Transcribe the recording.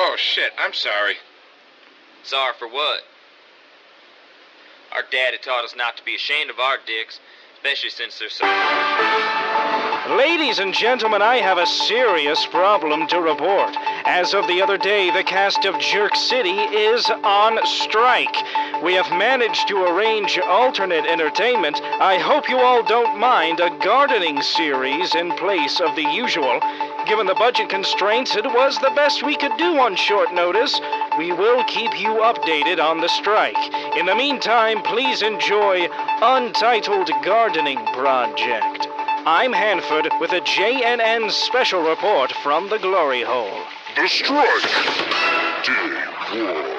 Oh, shit. I'm sorry. Sorry for what? Our daddy taught us not to be ashamed of our dicks, especially since they're so. Ladies and gentlemen, I have a serious problem to report. As of the other day, the cast of Jerk City is on strike. We have managed to arrange alternate entertainment. I hope you all don't mind a gardening series in place of the usual. Given the budget constraints, it was the best we could do on short notice. We will keep you updated on the strike. In the meantime, please enjoy Untitled Gardening Project. I'm Hanford with a JNN special report from the Glory Hole. The strike did